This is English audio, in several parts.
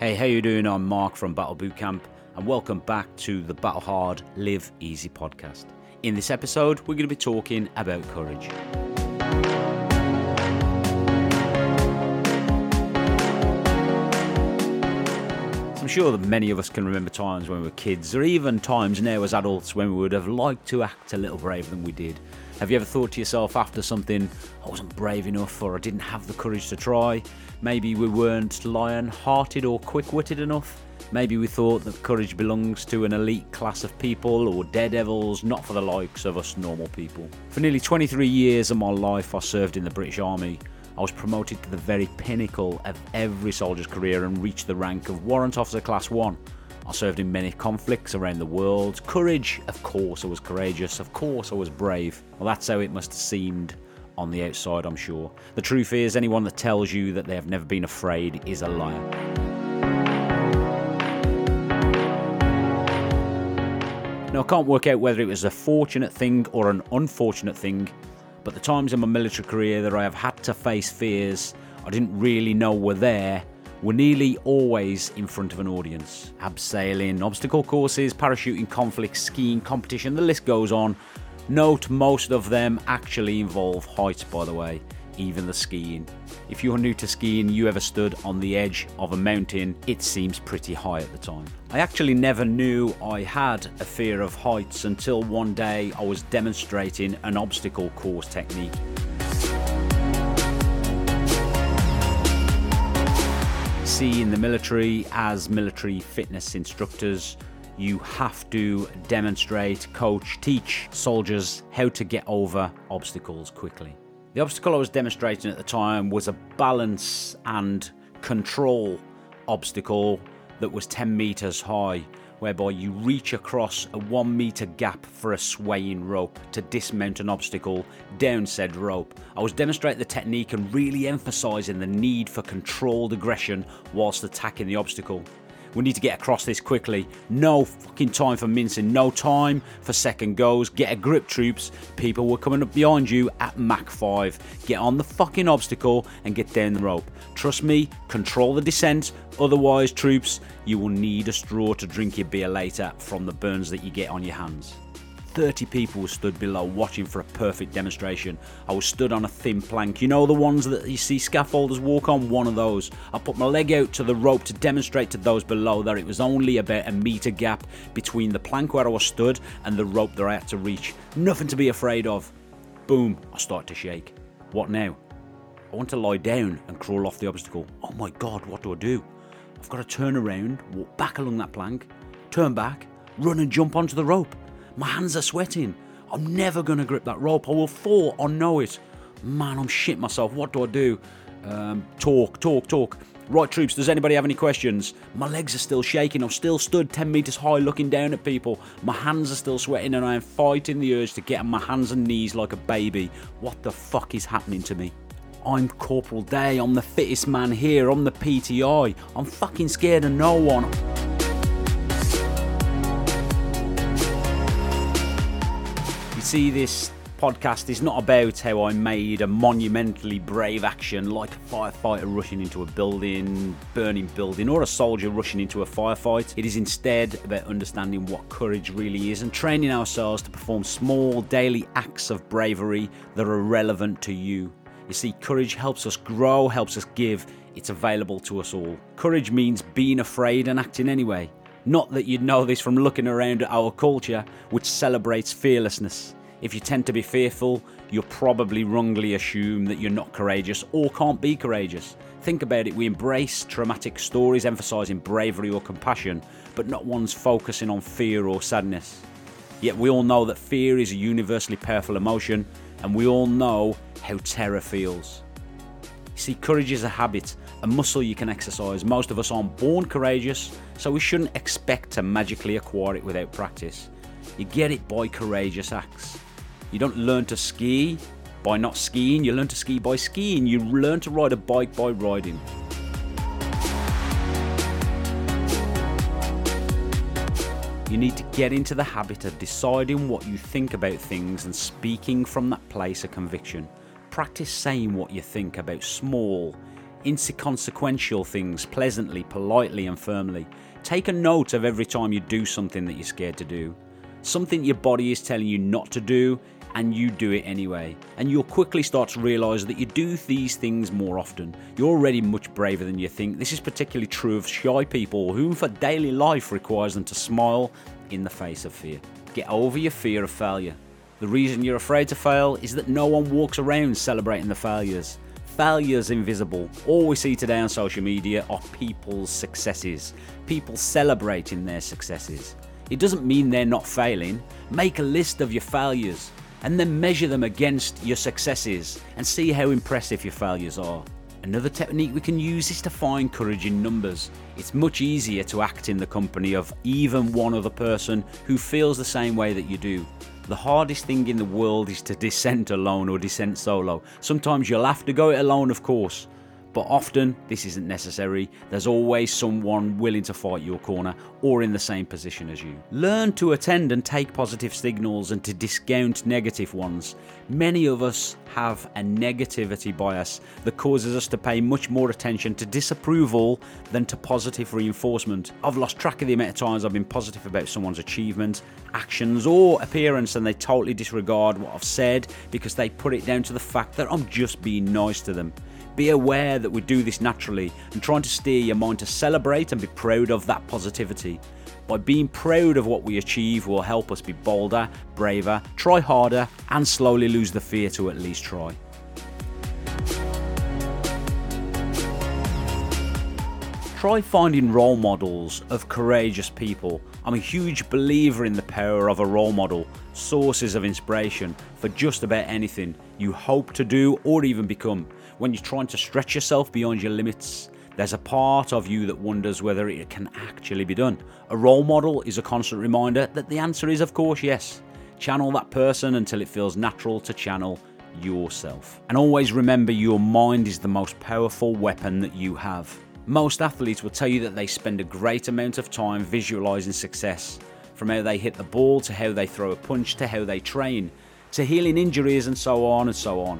Hey, how you doing? I'm Mark from Battle Bootcamp, and welcome back to the Battle Hard, Live Easy podcast. In this episode, we're going to be talking about courage. I'm sure that many of us can remember times when we were kids, or even times now as adults when we would have liked to act a little braver than we did. Have you ever thought to yourself after something, I wasn't brave enough, or I didn't have the courage to try? Maybe we weren't lion hearted or quick witted enough? Maybe we thought that courage belongs to an elite class of people or daredevils, not for the likes of us normal people. For nearly 23 years of my life, I served in the British Army. I was promoted to the very pinnacle of every soldier's career and reached the rank of Warrant Officer Class 1. I served in many conflicts around the world. Courage, of course, I was courageous. Of course, I was brave. Well, that's how it must have seemed on the outside, I'm sure. The truth is, anyone that tells you that they have never been afraid is a liar. Now, I can't work out whether it was a fortunate thing or an unfortunate thing, but the times in my military career that I have had to face fears I didn't really know were there were nearly always in front of an audience. Abseiling, obstacle courses, parachuting conflicts, skiing competition, the list goes on. Note most of them actually involve heights, by the way, even the skiing. If you're new to skiing, you ever stood on the edge of a mountain, it seems pretty high at the time. I actually never knew I had a fear of heights until one day I was demonstrating an obstacle course technique. See, in the military, as military fitness instructors, you have to demonstrate, coach, teach soldiers how to get over obstacles quickly. The obstacle I was demonstrating at the time was a balance and control obstacle that was 10 meters high whereby you reach across a one meter gap for a swaying rope to dismount an obstacle down said rope. I was demonstrating the technique and really emphasizing the need for controlled aggression whilst attacking the obstacle. We need to get across this quickly. No fucking time for mincing. No time for second goals. Get a grip, troops. People were coming up behind you at Mach 5. Get on the fucking obstacle and get down the rope. Trust me, control the descent. Otherwise, troops, you will need a straw to drink your beer later from the burns that you get on your hands. 30 people stood below watching for a perfect demonstration. I was stood on a thin plank. You know the ones that you see scaffolders walk on? One of those. I put my leg out to the rope to demonstrate to those below that it was only about a metre gap between the plank where I was stood and the rope that I had to reach. Nothing to be afraid of. Boom, I start to shake. What now? I want to lie down and crawl off the obstacle. Oh my god, what do I do? I've got to turn around, walk back along that plank, turn back, run and jump onto the rope. My hands are sweating. I'm never going to grip that rope. I will fall. I know it. Man, I'm shit myself. What do I do? Um, talk, talk, talk. Right, troops, does anybody have any questions? My legs are still shaking. I've still stood 10 metres high looking down at people. My hands are still sweating and I am fighting the urge to get on my hands and knees like a baby. What the fuck is happening to me? I'm Corporal Day. I'm the fittest man here. I'm the PTI. I'm fucking scared of no one. See, this podcast is not about how I made a monumentally brave action like a firefighter rushing into a building, burning building, or a soldier rushing into a firefight. It is instead about understanding what courage really is and training ourselves to perform small daily acts of bravery that are relevant to you. You see, courage helps us grow, helps us give. It's available to us all. Courage means being afraid and acting anyway. Not that you'd know this from looking around at our culture, which celebrates fearlessness. If you tend to be fearful, you'll probably wrongly assume that you're not courageous or can't be courageous. Think about it, we embrace traumatic stories emphasising bravery or compassion, but not ones focusing on fear or sadness. Yet we all know that fear is a universally powerful emotion, and we all know how terror feels. See, courage is a habit, a muscle you can exercise. Most of us aren't born courageous, so we shouldn't expect to magically acquire it without practice. You get it by courageous acts. You don't learn to ski by not skiing, you learn to ski by skiing. You learn to ride a bike by riding. You need to get into the habit of deciding what you think about things and speaking from that place of conviction. Practice saying what you think about small, inconsequential things pleasantly, politely, and firmly. Take a note of every time you do something that you're scared to do. Something your body is telling you not to do, and you do it anyway. And you'll quickly start to realize that you do these things more often. You're already much braver than you think. This is particularly true of shy people, whom for daily life requires them to smile in the face of fear. Get over your fear of failure. The reason you're afraid to fail is that no one walks around celebrating the failures. Failure's invisible. All we see today on social media are people's successes, people celebrating their successes. It doesn't mean they're not failing. Make a list of your failures and then measure them against your successes and see how impressive your failures are. Another technique we can use is to find courage in numbers. It's much easier to act in the company of even one other person who feels the same way that you do. The hardest thing in the world is to dissent alone or dissent solo. Sometimes you'll have to go it alone, of course, but often this isn't necessary. There's always someone willing to fight your corner or in the same position as you. Learn to attend and take positive signals and to discount negative ones. Many of us have a negativity bias that causes us to pay much more attention to disapproval than to positive reinforcement. I've lost track of the amount of times I've been positive about someone's achievement, actions, or appearance and they totally disregard what I've said because they put it down to the fact that I'm just being nice to them. Be aware that we do this naturally and trying to steer your mind to celebrate and be proud of that positivity. By being proud of what we achieve will help us be bolder, braver, try harder, and slowly lose the fear to at least try. Try finding role models of courageous people. I'm a huge believer in the power of a role model, sources of inspiration for just about anything you hope to do or even become when you're trying to stretch yourself beyond your limits, there's a part of you that wonders whether it can actually be done. A role model is a constant reminder that the answer is, of course, yes. Channel that person until it feels natural to channel yourself. And always remember your mind is the most powerful weapon that you have. Most athletes will tell you that they spend a great amount of time visualizing success, from how they hit the ball to how they throw a punch to how they train, to healing injuries and so on and so on.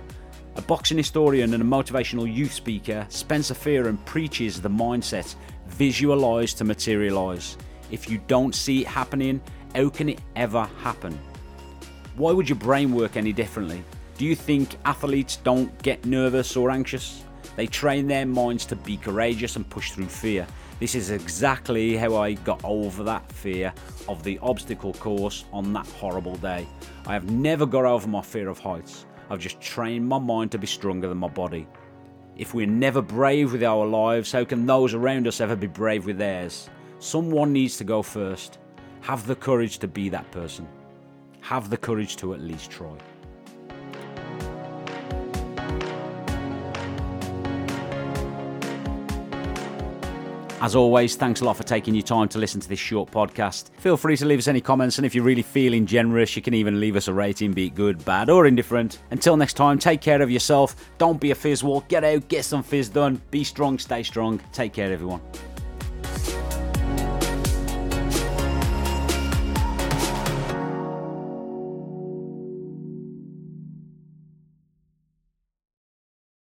A boxing historian and a motivational youth speaker, Spencer Fearon preaches the mindset visualize to materialize. If you don't see it happening, how can it ever happen? Why would your brain work any differently? Do you think athletes don't get nervous or anxious? They train their minds to be courageous and push through fear. This is exactly how I got over that fear of the obstacle course on that horrible day. I have never got over my fear of heights. I've just trained my mind to be stronger than my body. If we're never brave with our lives, how can those around us ever be brave with theirs? Someone needs to go first. Have the courage to be that person. Have the courage to at least try. As always, thanks a lot for taking your time to listen to this short podcast. Feel free to leave us any comments, and if you're really feeling generous, you can even leave us a rating, be it good, bad, or indifferent. Until next time, take care of yourself. Don't be a fizzwall. Get out, get some fizz done. Be strong, stay strong. Take care, everyone.